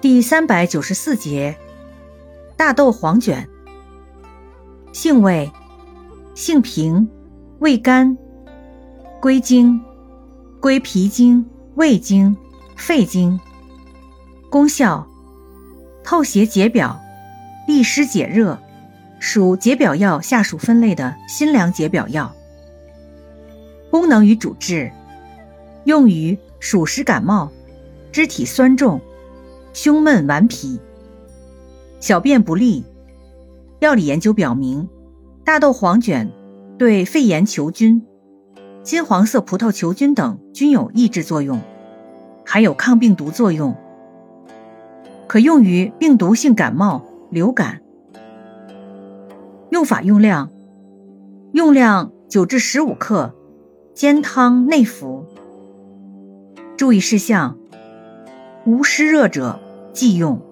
第三百九十四节，大豆黄卷。性味：性平，味甘，归经：归脾经、胃经、肺经。功效：透邪解表，利湿解热，属解表药下属分类的辛凉解表药。功能与主治：用于暑湿感冒、肢体酸重。胸闷顽皮，小便不利。药理研究表明，大豆黄卷对肺炎球菌、金黄色葡萄球菌等均有抑制作用，还有抗病毒作用，可用于病毒性感冒、流感。用法用量：用量九至十五克，煎汤内服。注意事项。无湿热者忌用。